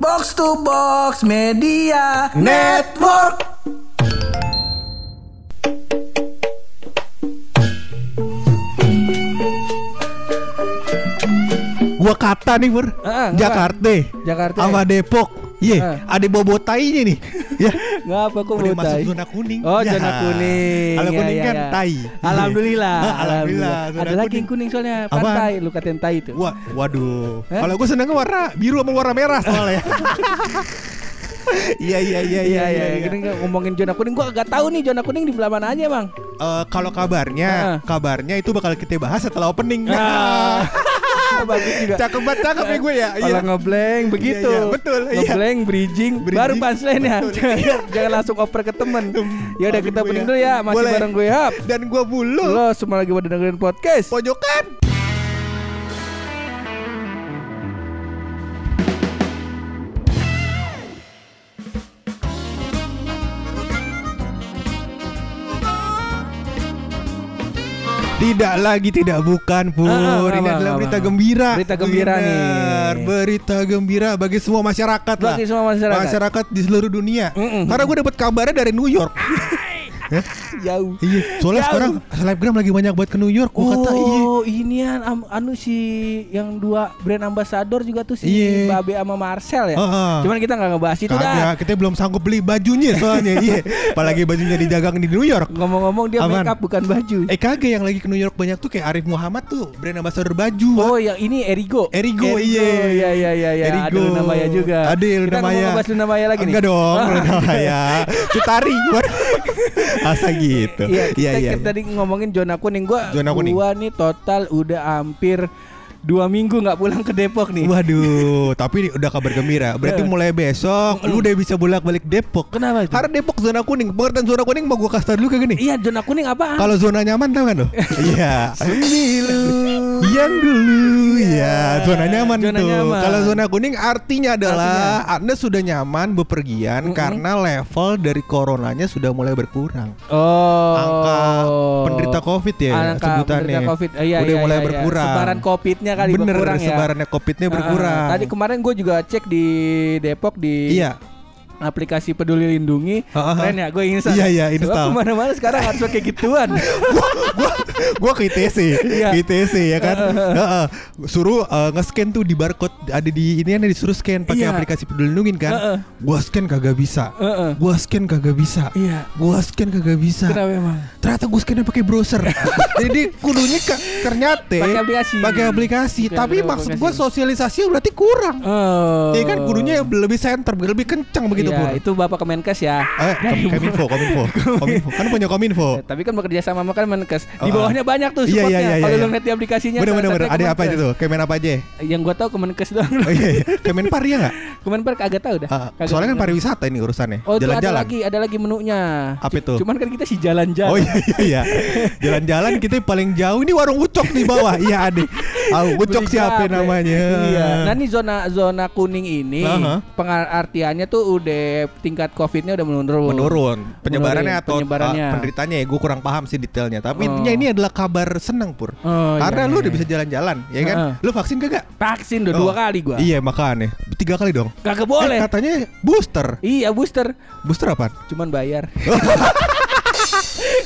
Box to Box Media Network. Gua kata nih Ah, ngapa? Jakarta Jakarta. Sama Depok Iya Ah. Ada bobotainya nih Ya Nggak apa kok mau masuk zona kuning Oh Ya. zona kuning Kalau Iya, kuning iya, kan iya. tai Alhamdulillah Iya. Ah, Alhamdulillah zona Ada lagi yang kuning soalnya? Pantai Lu katain tai itu Wah, waduh. Eh? Kalau gue senengnya warna biru sama warna merah soalnya. Iya iya iya iya iya. iya. Gini nggak ngomongin zona kuning Gua gak tahu nih zona kuning di belah mana aja bang Eh, kalau kabarnya, Ah. kabarnya itu bakal kita bahas setelah opening. Ah. Bagus juga cakep banget cakep nih gue ya. Kalau ngeblank begitu iya, betul, iya. Ngeblank bridging, Bridging, Baru punchline ya betul. jangan, jangan langsung oper ke temen Ya udah kita Gue opening dulu ya Masih Boleh. bareng gue Hap Dan gue bulu. Lo semua lagi pada dengerin podcast Pojokan. Tidak lagi tidak bukan Pur Ah, ah, Ini apa, adalah apa, berita apa. gembira Berita gembira nih. Benar, Berita gembira bagi semua masyarakat lah Bagi semua masyarakat. Masyarakat di seluruh dunia Mm-mm. Karena gue dapat kabarnya dari New York Jauh Iya Soalnya Jauh. sekarang Selebgram lagi banyak buat ke New York Gue kata iya Oh ini an, am- anu si yang dua brand ambassador juga tuh si Iya. Babe sama Marcel ya. Heeh. Cuman kita nggak ngebahas itu dah. Kagak, kita belum sanggup beli bajunya soalnya Iya Apalagi bajunya didagang di New York Ngomong-ngomong dia Apaan? make up bukan baju. Eh kagak yang lagi ke New York banyak tuh kayak Arif Muhammad tuh Brand ambassador baju Oh yang ini Erigo. Erigo, iya. Iya iya iya iya. Erigo. Ada Luna Maya juga. Ada Luna Kita ngomong ngebahas Luna Maya lagi Enggak nih. dong Luna Maya Cutari Asa gitu Iya, kita, Iya iya kita tadi ngomongin zona kuning gua. Zona kuning. Gua nih total udah hampir dua minggu nggak pulang ke Depok nih. Waduh, tapi udah kabar gembira. Berarti mulai besok lu udah bisa bolak-balik Depok. Kenapa itu? Karena Depok zona kuning. Pengertian zona kuning mau gua kasih dulu kagak nih? Iya zona kuning apa? Kalau zona nyaman tau kan lo? Iya. Sembilu. Yang dulu ya zona nyaman Zona tuh. Kalau zona kuning artinya adalah Anda sudah nyaman bepergian Mm-mm. karena level dari coronanya sudah mulai berkurang. Oh. Angka penderita Covid ya Angka sebutannya. penderita COVID. Eh, iya, udah iya, mulai iya, iya. berkurang. Sebaran COVID-nya kali Bener, berkurang ya. sebarannya COVID-nya berkurang. Ah, tadi kemarin gue juga cek di Depok di Iya. aplikasi Peduli Lindungi. Ah. Keren ya, gue install. Iya, iya, Sebab install. ke mana-mana sekarang harus pakai gituan. gua gua ke ITC, Iya. ke ITC ya kan. Heeh. Suruh eh, nge-scan tuh di barcode ada di ini ada disuruh scan pakai Iya. aplikasi peduli lindungi kan. Heeh. Gua scan kagak bisa. Heeh. Gua scan kagak bisa. Iya. Gua scan kagak bisa. Kenapa emang? Ternyata gua scan pakai browser. Jadi kudunya ka- ternyata Pakai aplikasi. Pakai aplikasi. Tapi aplikasi. maksud gua sosialisasi berarti kurang. Oh. Iya kan kudunya lebih center, lebih kencang begitu Iya, Pur. itu Bapak Kemenkes ya. Eh, Kom- Kominfo, Kominfo, Kominfo. Kan punya Kominfo. Eh, Tapi kan bekerja sama sama Kemenkes. Di Oh, ah. bawahnya banyak tuh Iya, supportnya. iya, iya, Kalau iya. lu lihat di aplikasinya. Bener bener bener. Ada apa aja tuh? Kemen apa aja? Yang gua tahu Kemenkes doang. Oh iya, iya. Kemenpar ya nggak? Kemenpar kagak tahu dah. Ah, Kagak soalnya kan pariwisata ini urusannya. Oh itu ada Jalan-jalan. lagi, ada lagi menunya. Apa itu? Cuman kan kita sih jalan-jalan. Oh iya iya iya. Jalan-jalan kita paling jauh ini warung ucok di bawah. Iya ada. Ah, ucok siapa namanya? Iya. Nah ini zona zona kuning ini Aha. pengartiannya tuh udah tingkat covidnya udah menurun. menurun penyebarannya Menurun, atau penyebarannya. uh, penderitanya ya gue kurang paham sih detailnya tapi Oh. intinya ini adalah kabar senang pur Oh, karena iya, lu iya. udah bisa jalan-jalan ya kan Heeh. lu vaksin kagak vaksin udah Oh. dua kali gua. iya makanya tiga kali dong Kagak Eh, boleh. katanya booster Iya booster, booster apa cuman bayar.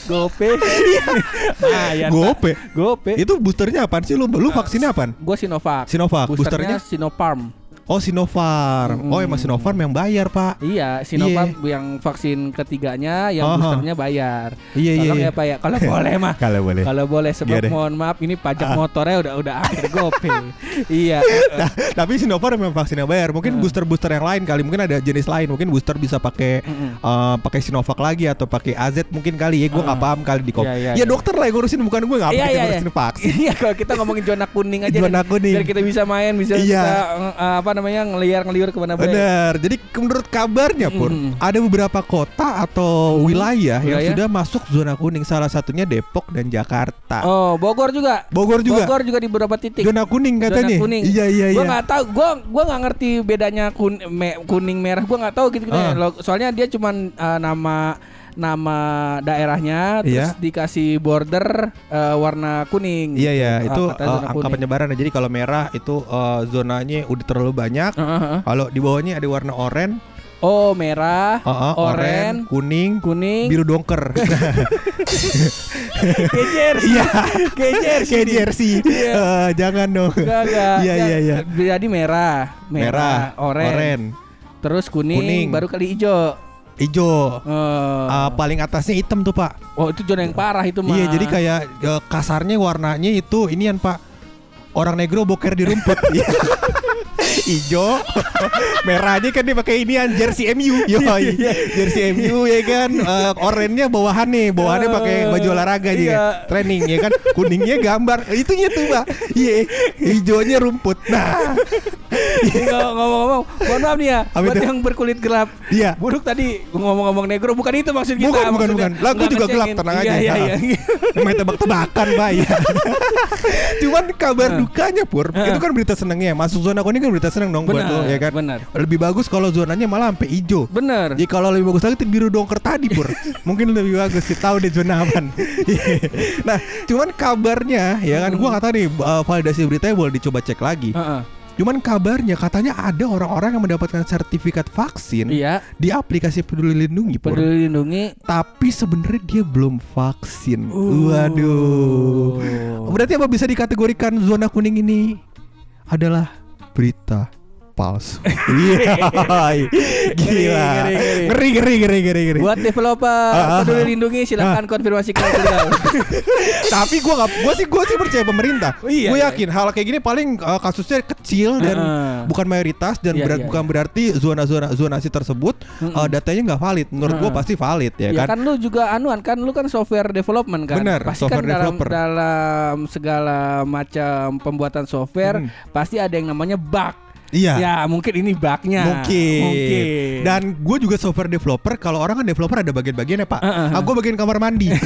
Gope. Lumayan. Pak. gope Gope. itu boosternya apaan sih lu lu vaksinnya apaan Gua Sinovac. Sinovac Boosternya boosternya Sinopharm. Oh Sinopharm oh emang Sinopharm yang bayar pak Iya, Sinovac yang vaksin ketiganya, yang Aha. boosternya bayar. Iya, iya, Tolong iya. ya Pak ya, kalau boleh mah. kalau boleh Kalau boleh sebab Iya deh. mohon maaf ini pajak Ah. motornya udah udah hampir gope. iya. Nah, tapi Sinopharm memang vaksin yang bayar. Mungkin Heeh. booster-booster yang lain kali, mungkin ada jenis lain. Mungkin booster bisa pakai eh, pakai Sinovac lagi atau pakai AZ mungkin kali ya. Gue nggak Heeh. paham kali di kom. Iya, iya, ya iya. dokter lah yang ngurusin bukan gue nggak Iya, kita iya, ngurusin iya. vaksin. Iya, kalau kita ngomongin zona kuning aja. Zona deh. kuning. Biar kita bisa main, bisa Iya. kita eh, apa namanya ngeliar-ngeliur ke mana baik. Bener. Jadi ke- menurut kabarnya pun Mm. ada beberapa kota atau wilayah, yang Wilayah. sudah masuk zona kuning. Salah satunya Depok dan Jakarta. Oh, Bogor juga. Bogor juga. Bogor juga di beberapa titik. Zona kuning katanya. Zona kuning. Iya iya Gua iya. nggak tahu, gua gua nggak ngerti bedanya kun, me- kuning merah. Gua nggak tahu gitu. Ah. Lo- Soalnya dia cuman eh, nama nama daerahnya terus Iya. dikasih border eh, warna kuning. Iya ya, Ah, itu kata uh, angka kuning. penyebaran. Jadi kalau merah itu uh, zonanya udah terlalu banyak. Heeh, heeh. Kalau di bawahnya ada warna oranye, Oh, merah, uh, uh, Oren, kuning, kuning, biru dongker. jersey. Iya, kayak nih. jersey. Iya. Jangan dong. Enggak, enggak. Iya, iya, iya. Jadi merah, merah, oren, oranye, terus kuning, Kuning. baru kali hijau. Hijau. Eh, Uh, paling atasnya hitam tuh pak. oh itu zona yang parah itu mah. Iya, jadi kayak uh, kasarnya warnanya itu inian pak. Orang negro boker di rumput. Iya. Ijo, merahnya kan dia pakai inian jersey MU, yoi, jersey MU ya kan, uh, orennya bawahan nih, bawahannya pakai baju olahraga Iya. dia, training ya kan, kuningnya gambar, itunya tuh pak, iya, hijaunya rumput, nah, ngomong-ngomong, mohon maaf nih ya, Apa buat yang berkulit gelap. iya, Buruk tadi ngomong-ngomong negro bukan itu maksud kita. Bukan, bukan, bukan. Lah, nggak juga gelap, tenang Iya, aja. Iya, Nah. iya. Main tebak-tebakan pak ya. Cuman kabar dukanya pur, itu kan berita senengnya. Masuk zona kuning kan berita seneng dong buat Benar, lo ya kan. benar. Lebih bagus kalau zonanya malah sampai hijau. Bener. Ya kalau lebih bagus lagi itu biru dongker tadi pur Mungkin lebih bagus sih Tahu deh zona aman Nah cuman kabarnya Ya kan Gua kata nih uh, Validasi beritanya boleh dicoba cek lagi Heeh. Cuman kabarnya katanya ada orang-orang yang mendapatkan sertifikat vaksin Iya, Di aplikasi peduli lindungi pur peduli lindungi. Tapi sebenarnya dia belum vaksin Uh. Waduh Berarti apa bisa dikategorikan zona kuning ini Adalah berita palsu Iya Gila Ngeri, ngeri, Ngeri ngeri ngeri Buat developer Ah, ah, peduli lindungi silahkan konfirmasi ke. Tapi gue gak Gue sih gue sih percaya pemerintah Iya, Gue iya. yakin hal kayak gini paling uh, kasusnya kecil Dan Heeh. bukan mayoritas Dan Iya, iya, bukan iya. berarti zona-zona zonasi tersebut uh, Datanya nggak valid Menurut gue pasti valid ya, Ya kan kan lu juga anuan kan lu kan software development kan. Bener, pasti software kan dalam developer. dalam segala macam pembuatan software Hmm. pasti ada yang namanya bug. Iya Ya, mungkin ini bugnya. Mungkin. Mungkin. Dan gue juga software developer. Kalau orang kan developer ada bagian-bagiannya pak. Heeh. Ah, gue bagian kamar mandi.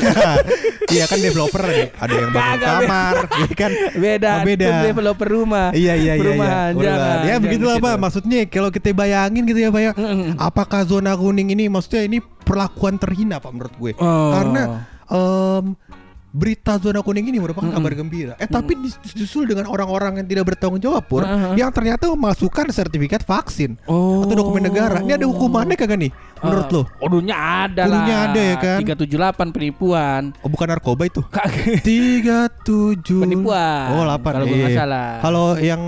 Iya kan developer ada, ada yang bangun Kagak, kamar, ya kan. beda, Oh, beda. itu developer rumah. Iya iya iya. Perumahan, iya. jangan. Ya begitulah gitu. pak. Maksudnya kalau kita bayangin gitu ya pak ya. Mm-mm. Apakah zona kuning ini maksudnya ini perlakuan terhina pak menurut gue? Oh. Karena em, berita zona kuning ini merupakan kabar gembira. Eh tapi dis- disusul dengan orang-orang yang tidak bertanggung jawab pur, Uh-huh. yang ternyata memasukkan sertifikat vaksin Oh. atau dokumen negara. Ini ada hukumannya kagak nih? Menurut lo? Kudunya ada Kudunya lah. ada ya kan? 378 penipuan. Oh bukan narkoba itu. Kagak. Tiga tujuh. Penipuan. Oh delapan. Kalau gua nggak iya. salah. Kalau yang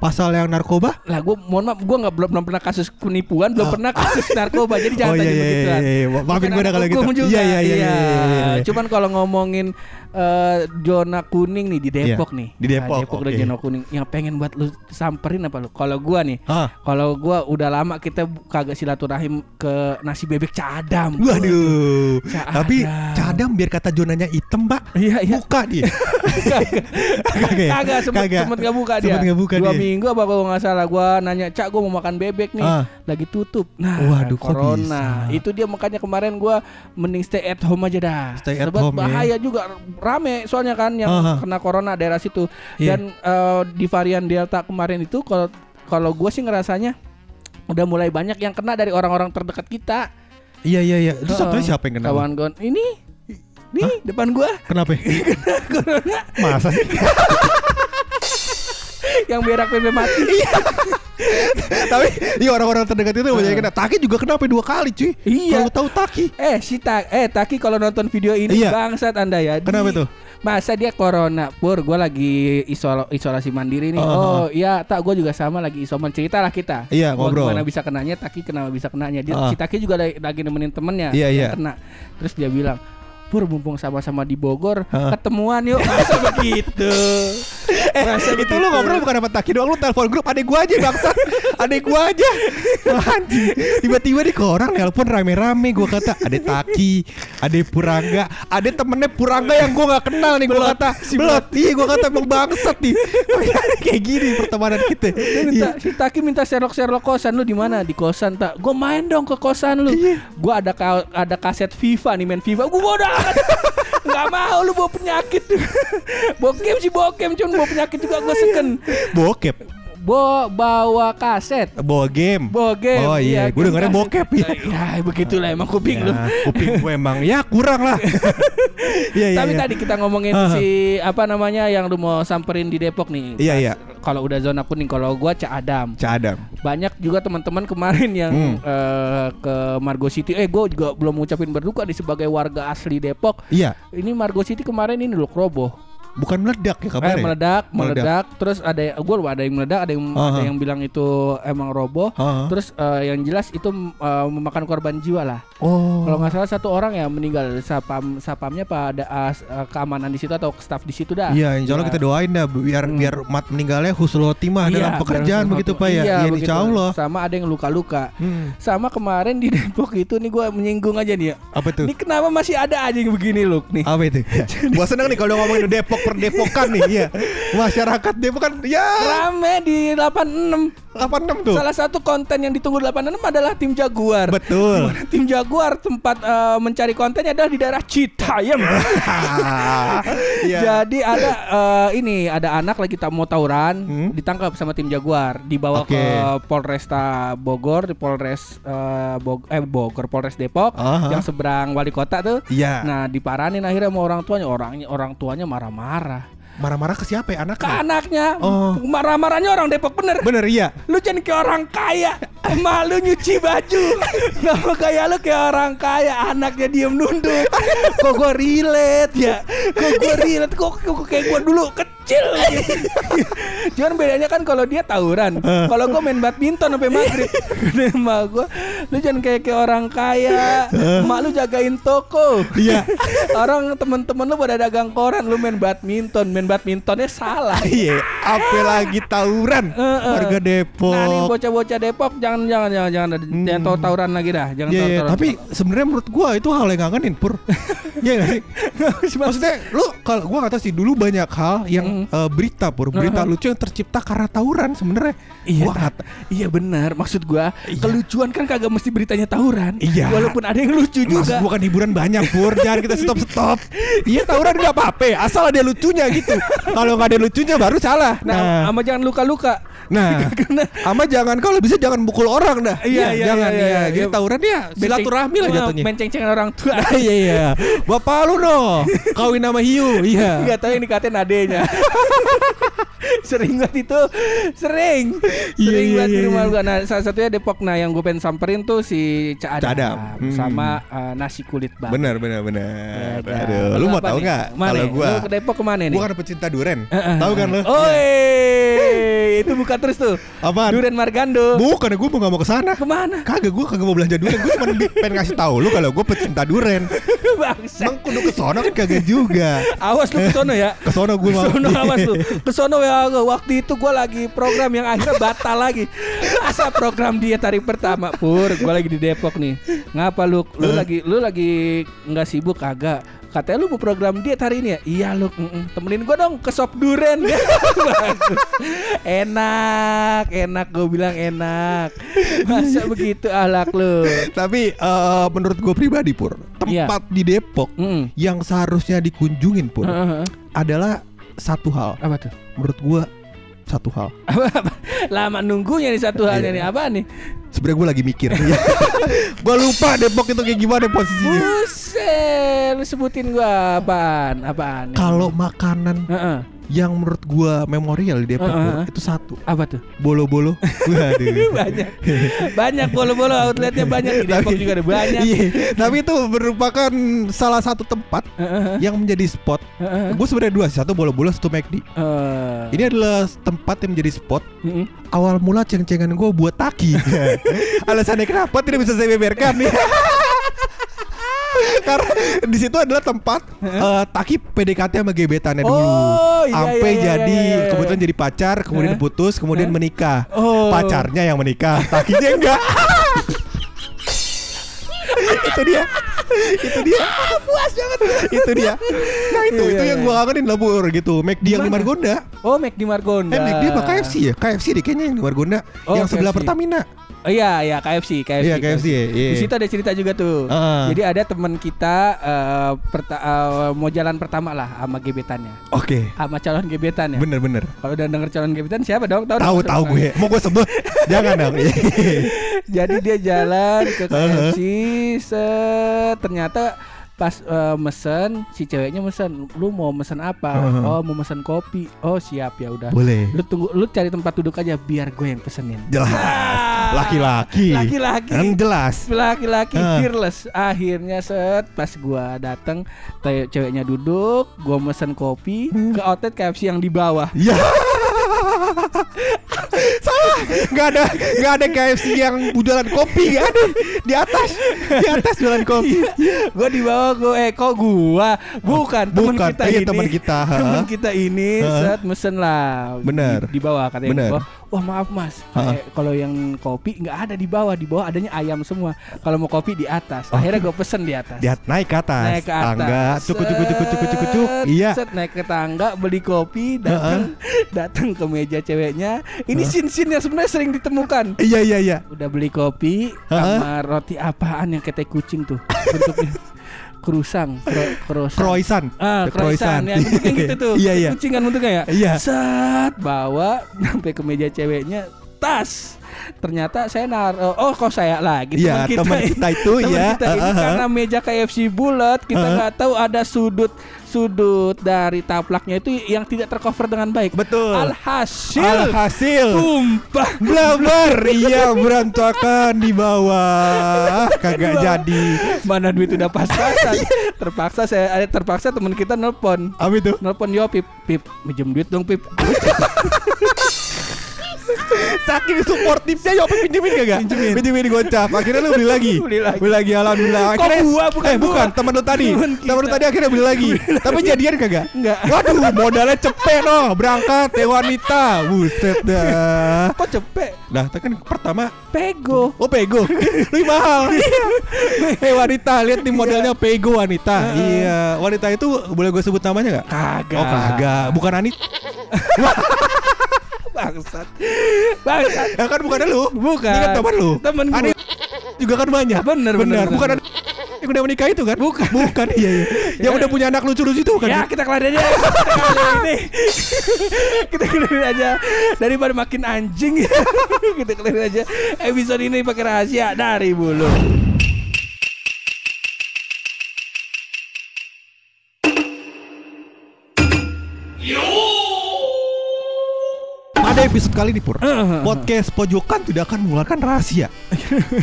pasal yang narkoba? Lah gue mohon maaf gue nggak belum, belum pernah kasus penipuan, belum pernah kasus narkoba. Jadi jangan Oh, iya, tanya iya, begituan. iya, iya. Maafin anak kalau gitu. juga. Iya, iya, iya, iya, iya, iya. Cuman kalau ngomongin eh, zona kuning nih di Depok Iya, nih. di Depok, Nah, Depok udah oke. zona kuning. Yang pengen buat lu samperin apa lu? Kalau gua nih, Ah. kalau gua udah lama kita kagak silaturahim ke nasi bebek cadam. Waduh. Cadam. Tapi cadam biar kata zonanya hitam, Pak. Iya, iya. Buka dia. Kagak. ya? Kagak sempet, Kagak. sempet gak buka dia Sempet nggak buka Dua dia. minggu apa kalau nggak salah Gua nanya Cak gue mau makan bebek nih Ah. Lagi tutup Nah Waduh, kok corona bisa? Itu dia makanya kemarin gua Mending stay at home aja dah Stay at Sebab home, ya. bahaya juga Rame soalnya kan Yang Aha. kena corona daerah situ Iya. Dan eh, di varian Delta kemarin itu Kalau kalau gue sih ngerasanya Udah mulai banyak yang kena dari orang-orang terdekat kita Iya iya iya. Itu satunya siapa yang kenal? Kawan gue Ini Nih depan gua Kenapa? Masa sih? Yang berak pembe mati Tapi iya orang-orang terdekat itu banyak kena. Taki juga kenapa dua kali cuy? Iya. Kalau tahu Taki. Eh si Tak eh Taki kalau nonton video ini Iya. bangsat Anda ya. Di- Kenapa tuh? Masa dia corona Pur gue lagi isol isolasi mandiri nih Oh, Oh iya tak gue juga sama lagi isoman Cerita lah kita Iya, Gua ngobrol. Gimana bisa kenanya Taki kenapa bisa kenanya dia, Ah. Si Taki juga lagi, lagi nemenin temennya Iya, iya. kena Terus dia bilang Pur mumpung sama-sama di Bogor Ah. Ketemuan yuk Masa begitu Eh, Masa itu begitu? lu ngobrol bukan sama Taki doang, lu telepon grup adek gua aja bangsa. adek gua aja. Anjing. Tiba-tiba di orang telepon rame-rame gua kata, "Adek Taki, adek Purangga, adek temennya Purangga yang gua nggak kenal nih gua kata." Belot. Iya, gua kata emang bangsat nih. Kayak gini pertemanan kita. Dia minta, Iya. si Taki minta serok serok kosan lu di mana di kosan tak gue main dong ke kosan lu Iya. gue ada ka- ada kaset FIFA nih main FIFA gue bodoh amat nggak mau lu bawa penyakit bokem sih bokem cuman bawa penyakit juga gue seken Bokep. Bo bawa kaset. Bawa game. Bawa game. Oh iya, gue dengarnya bokep ya. Ya, begitulah emang kuping lu. Ya, kuping gue emang ya kurang lah. Iya iya. Tapi iya. tadi kita ngomongin Ah. si apa namanya yang lu mau samperin di Depok nih. Iya, iya. Kalau udah zona kuning, kalau gua Cak Adam. Cak Adam. Banyak juga teman-teman kemarin yang Hmm. eh, ke Margo City. Eh, gue juga belum ngucapin berduka nih sebagai warga asli Depok. Iya, Ini Margo City kemarin ini loh roboh. Bukan meledak ya Eh, kabarnya. meledak, Meledak. meledak, Terus ada gue lupa ada yang meledak, ada yang Aha. ada yang bilang itu emang roboh. Aha. Terus eh, yang jelas itu eh, memakan korban jiwa lah. Oh. Kalau nggak salah satu orang ya meninggal sapam sapamnya pada eh, keamanan di situ atau staff di situ dah. Iya, insya Allah Ya. kita doain dah biar Hmm. biar mat meninggalnya husnul khotimah Iya, dalam pekerjaan begitu Pak ya. Iya, Iya, insya Allah. Sama ada yang luka-luka. Hmm. Sama kemarin di Depok itu nih gue menyinggung aja nih ya. Apa tuh? Ini kenapa masih ada aja yang begini loh nih? Apa itu? Gua seneng nih kalau ngomongin Depok per Depokan nih, iya. Masyarakat Depok kan ya Rame di 86. 86 tuh. Salah satu konten yang ditunggu 86 adalah tim Jaguar. Betul. Di mana tim Jaguar tempat eh, mencari kontennya adalah di daerah Citayam. Iya. Jadi ada eh, ini ada anak lagi tak mau tawuran Hmm. ditangkap sama tim Jaguar dibawa Oke. ke Polresta Bogor di Polres eh, Bog- eh Bogor Polres Depok Aha. yang seberang wali kota tuh. Iya. Nah diparanin akhirnya sama orang tuanya orangnya orang tuanya marah-marah Marah-marah ke siapa ya ke anaknya? anaknya Oh. marah-marahnya orang Depok bener? Bener iya. lu jangan kayak orang kaya malu nyuci baju. Nama kayak lu kayak orang kaya anaknya diem nunduk. Kok gue relate ya? Kok gue relate? Kok, kok kayak gue dulu kecil cuman bedanya kan kalau dia tawuran. Kalau gue main badminton sampai maghrib. Emak gue lu jangan kayak kayak orang kaya mak lu jagain toko Iya. orang temen-temen lu pada dagang koran lu main badminton main badmintonnya salah Iya, apa lagi tawuran Eh, eh. warga Depok. Nah nih bocah-bocah Depok jangan jangan jangan jangan Hmm. jangan tahu tawuran lagi dah jangan Iya, tahu iya, tawuran. tapi sebenarnya menurut gua itu hal yang ngangenin pur. Iya gak sih? Maksudnya lu kalau gua kata sih dulu banyak hal yang eh, berita pur, berita Uh-huh. lucu yang tercipta karena tawuran sebenarnya. Iya, Gua ta- kata iya benar. Maksud gua Iya. kelucuan kan kagak mesti beritanya tawuran. Iya. Walaupun ada yang lucu Maksud juga. gua kan hiburan banyak pur, jangan kita stop stop. Iya tawuran nggak apa-apa, asal ada lucunya gitu. Kalau nggak ada lucunya baru salah. Nah, Nah, sama jangan luka-luka. Nah, ama jangan kalau bisa jangan mukul orang dah. Iya, iya, jangan iya, ya. iya. Jadi tawuran ya silaturahmi lah jatuhnya. Menceng-cengan orang tua. Nah, iya iya. Bapak lu no, kawin sama hiu. Iya. Enggak tahu yang dikatain adenya. sering banget itu sering Iya, sering iya, banget di iya, rumah iya. gua nah salah satunya Depok nah yang gue pengen samperin tuh si Cak Adam, Adam. Hmm. sama eh, nasi kulit bang Benar benar benar. Ya. Aduh, lu mau tahu nggak? Kalau gua, Lu ke Depok ke mana nih? gua kan pecinta duren. Eh, eh, Tahu kan lu? Oi, itu buka terus tuh. Apaan? Duren Margando. Bukan, gua mau nggak mau ke sana. Ke mana? Kagak, gua kagak mau belanja duren. Gua cuma pengen ngasih tahu lu kalau gua pecinta duren. Bangsa. Emang kudu ke sono kan kagak juga. Awas lu ke sono ya. Ke sono gua mau. Kesono awas lu. Kesono ya waktu itu gua lagi program yang akhirnya batal lagi. Masa program dia hari pertama pur, gua lagi di Depok nih. Ngapa lu? Lu lagi lu lagi nggak sibuk kagak? Katanya lu mau program diet hari ini ya? Iya lu temenin gua dong ke sop duren. Enak, enak gue bilang enak. Masa begitu ahlak lu? Tapi eh, menurut gua pribadi pur, Iya. tempat di Depok Mm. yang seharusnya dikunjungin pur Heeh, heeh. adalah satu hal. Apa tuh? Menurut gua satu hal. Lama nunggunya nih satu halnya Iya. nih apa nih? Sebenarnya gue lagi mikir. gue lupa Depok itu kayak gimana posisinya. Buset, lu sebutin gua apaan? Apaan? Kalau makanan Heeh. Yang menurut gua memorial di Depok Heeh. Pur, itu satu. Apa tuh? Bolo-bolo. Waduh. banyak. banyak bolo-bolo outletnya banyak di Depok juga ada banyak. Iya, tapi itu merupakan salah satu tempat Heeh. yang menjadi spot. Heeh. Gue sebenarnya dua sih, satu bolo-bolo, satu McD. Eh, Ini adalah tempat yang menjadi spot. mm-mm. Awal mula ceng-cengan gue buat taki. Alasannya kenapa tidak bisa saya beberkan nih? Karena di situ adalah tempat eh, Taki PDKT sama gebetannya dulu. Oh, iya, Sampai iya, iya, jadi iya, iya. kebetulan jadi pacar, kemudian Hah? putus, kemudian Hah? menikah. Oh. Pacarnya yang menikah, Takinya enggak. itu dia. Itu dia. Puas banget. itu dia. Nah, itu Iya, itu iya, yang iya. gua kangenin lah Pur gitu. McD yang di? Margonda. Oh, Mac di Margonda. Eh, McD apa KFC ya? KFC deh kayaknya yang di Margonda. Oh, yang sebelah KFC. Pertamina. Oh iya, iya KFC, KFC. Iya, KFC, ya, iya. Di situ ada cerita juga tuh. Heeh. Jadi ada teman kita eh, perta- eh, mau jalan pertama lah sama gebetannya. Oke. Sama calon gebetannya. Bener bener. Kalau udah denger calon gebetan siapa dong? Tahu Tahu tahu gue. Mau gue sebut? Jangan dong. Jadi dia jalan ke KFC, set ternyata pas eh, mesen si ceweknya mesen, lu mau mesen apa? Heeh. Oh mau mesen kopi. Oh siap ya udah. Boleh. Lu tunggu, lu cari tempat duduk aja biar gue yang pesenin. Jelas. Laki-laki. Laki-laki. Kan jelas. Laki-laki fearless. Akhirnya set pas gua datang, te- ceweknya duduk, gua mesen kopi Hmm. ke outlet KFC yang di bawah. Ya. Salah. Gak ada gak ada KFC yang jualan kopi gak ada di atas di atas jualan kopi. gua di bawah gua eh kok gua bukan teman kita iya, ini teman kita, teman kita ini set mesen lah Bener. di, di bawah katanya Bener. Wah, wah maaf mas. Ha. Eh, kalau yang kopi nggak ada di bawah di bawah adanya ayam semua. Kalau mau kopi di atas. Akhirnya gua pesen di atas. Dia naik ke atas. naik ke atas. Tangga, cukup cukup cukup cukup cukup cukup. Set, Iya. set, naik ke tangga beli kopi datang datang ke meja ceweknya. Ini sin sin yang sebenarnya sering ditemukan. Iya iya iya. udah beli kopi Ha-ha. sama roti apaan yang kayak kucing tuh? Bentuknya kerusang kro, krosan Croissant. Ah, The croissant ya, bentuknya gitu tuh. Iya iya. Kucing kan bentuknya ya. Iya. Set bawa sampai ke meja ceweknya tas. Ternyata saya naruh oh kok saya lagi Iya, teman kita, teman kita itu teman ya. kita ini karena meja KFC bulat kita nggak tahu ada sudut sudut dari taplaknya itu yang tidak tercover dengan baik. Betul. Alhasil Alhasil. tumpah Blaber, iya berantakan di bawah. Kagak jadi. mana duit udah pas-pasan. terpaksa saya ada terpaksa teman kita nelpon. Apa itu? Nelpon yo Pip, Pip, minjem duit dong Pip. Saking suportifnya Yopi pinjemin kagak? Pinjemin. Pinjemin gocap. Akhirnya lu beli lagi. Beli lagi. Beli lagi alhamdulillah. Kok Akhirnya, gua, bukan eh, bukan gua. teman lu tadi. Temen Teman lu tadi akhirnya beli lagi. Tapi jadian kagak? Enggak. Waduh, modalnya cepet noh, berangkat ya wanita. Buset dah. Kok cepet? Nah, itu kan pertama Pego. Oh pego Lebih mahal Eh wanita Lihat nih modelnya pego wanita Iya Wanita itu Boleh gue sebut namanya gak? Kagak. Oh kagak Bukan Anit Bangsat. Bangsat. Ya kan bukan lu Bukan. Ini kan teman lu Temen gua. Anit juga kan banyak Bener, bener, Bukan bener. Anit Yang udah menikah itu kan Bukan. Bukan iya, iya. Yang udah punya anak lucu-lucu itu kan Ya kita kelar aja ini Kita kelar aja Daripada makin anjing Kita kelar aja Episode ini pakai rahasia Dari bulu episode kali ini Pur. Podcast Pojokan tidak akan mengeluarkan rahasia.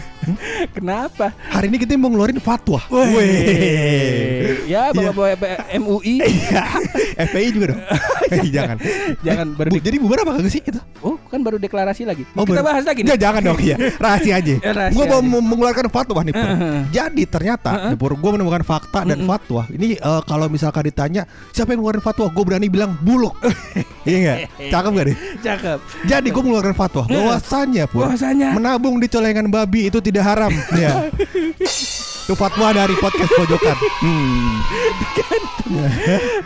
Kenapa? Hari ini kita mau ngeluarin fatwa. Weh. Ya bapak-bapak MUI Iya. FPI juga dong. Eh, Jangan Jangan di- Jadi bubar apa kagak sih itu? Oh kan baru deklarasi lagi Oh, Mau kita baru- bahas lagi nih? Nggak, jangan dong ya. Rahasia aja. Ya, rahasia gue mau mengeluarkan fatwa nih. Pur. Jadi ternyata nih, Pur, gue menemukan fakta dan fatwa. Ini eh, kalau misalkan ditanya siapa yang ngeluarin fatwa, gue berani bilang buluk. iya nggak? Cakep gak deh? Cakep Jadi gue mengeluarkan fatwa bahwasannya Pur, Bahwasanya menabung di celengan babi itu tidak haram. ya. Itu fatwa dari podcast pojokan. Hmm.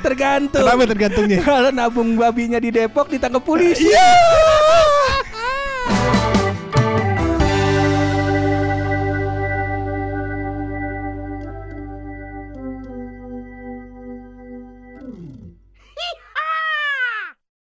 Tergantung Kenapa tergantungnya? Kalau nabung babinya di Depok ditangkap polisi Iya.